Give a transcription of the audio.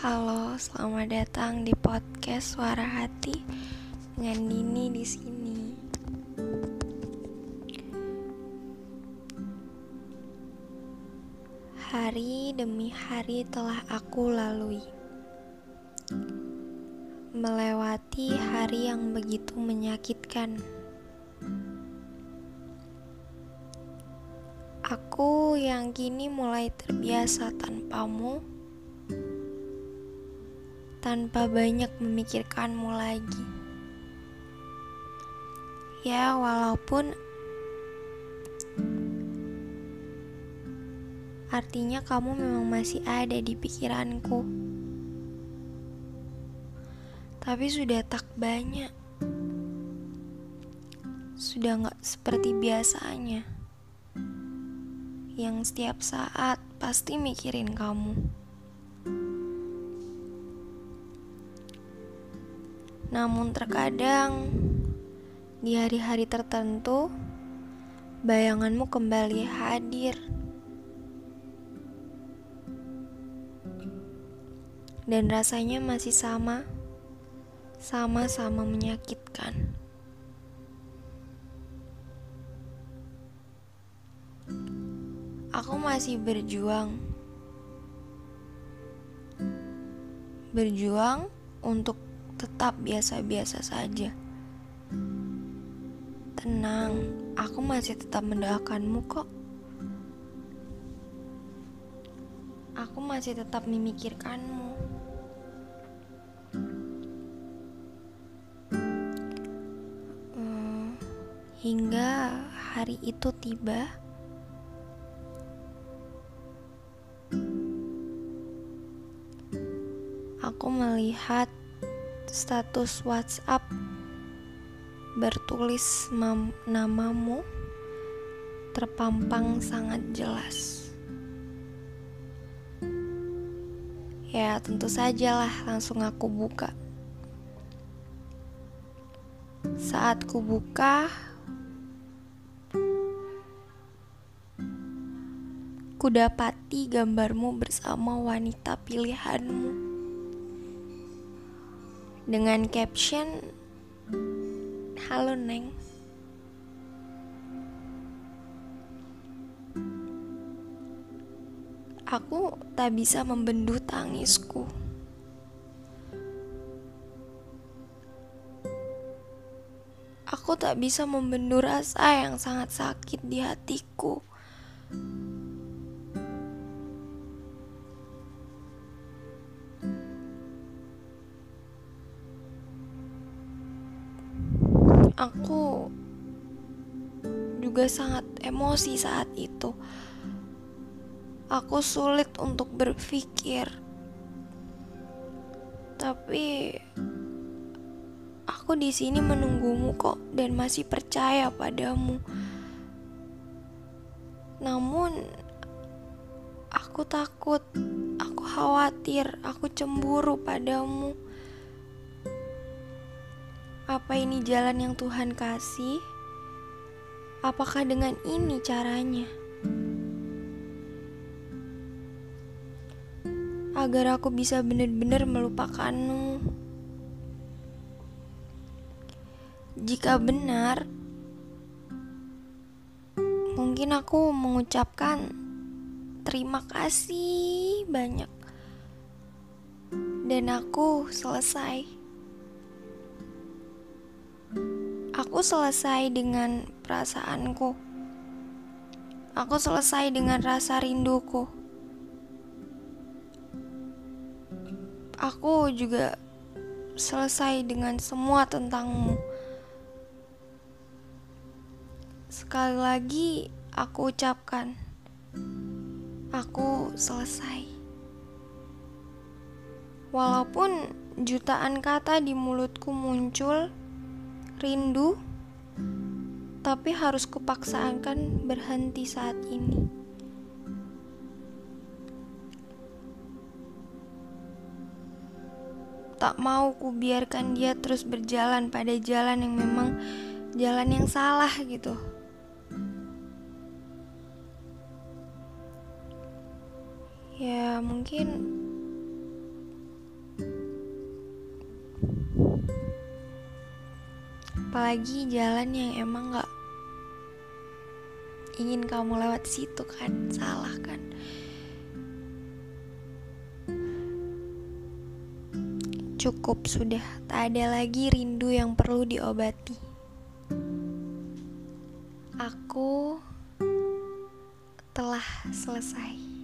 Halo, selamat datang di podcast Suara Hati dengan Dini di sini. Hari demi hari telah aku lalui. Melewati hari yang begitu menyakitkan. Aku yang kini mulai terbiasa tanpamu tanpa banyak memikirkanmu lagi. Ya, walaupun artinya kamu memang masih ada di pikiranku, tapi sudah tak banyak, sudah gak seperti biasanya, yang setiap saat pasti mikirin kamu. Namun terkadang di hari-hari tertentu bayanganmu kembali hadir. Dan rasanya masih sama, sama-sama menyakitkan. Aku masih berjuang. Berjuang untuk tetap biasa-biasa saja. Tenang, aku masih tetap mendoakanmu kok. Aku masih tetap memikirkanmu. Hmm, hingga hari itu tiba. Aku melihat status WhatsApp bertulis namamu terpampang sangat jelas. Ya, tentu sajalah langsung aku buka. Saat ku buka, ku dapati gambarmu bersama wanita pilihanmu dengan caption Halo Neng. Aku tak bisa membendung tangisku. Aku tak bisa membendung rasa yang sangat sakit di hatiku Aku juga sangat emosi saat itu. Aku sulit untuk berpikir, tapi aku di sini menunggumu kok dan masih percaya padamu. Namun, aku takut, aku khawatir, aku cemburu padamu. Apa ini jalan yang Tuhan kasih? Apakah dengan ini caranya? Agar aku bisa benar-benar melupakanmu. Jika benar, mungkin aku mengucapkan terima kasih banyak, dan aku selesai. Aku selesai dengan perasaanku. Aku selesai dengan rasa rinduku. Aku juga selesai dengan semua tentangmu. Sekali lagi aku ucapkan, aku selesai. Walaupun jutaan kata di mulutku muncul, rindu, tapi harus kupaksakan berhenti saat ini. Tak mau ku biarkan dia terus berjalan pada jalan yang memang jalan yang salah gitu. Ya, mungkin Apalagi jalan yang emang gak ingin kamu lewat situ kan, salah kan? Cukup sudah, tak ada lagi rindu yang perlu diobati. Aku telah selesai.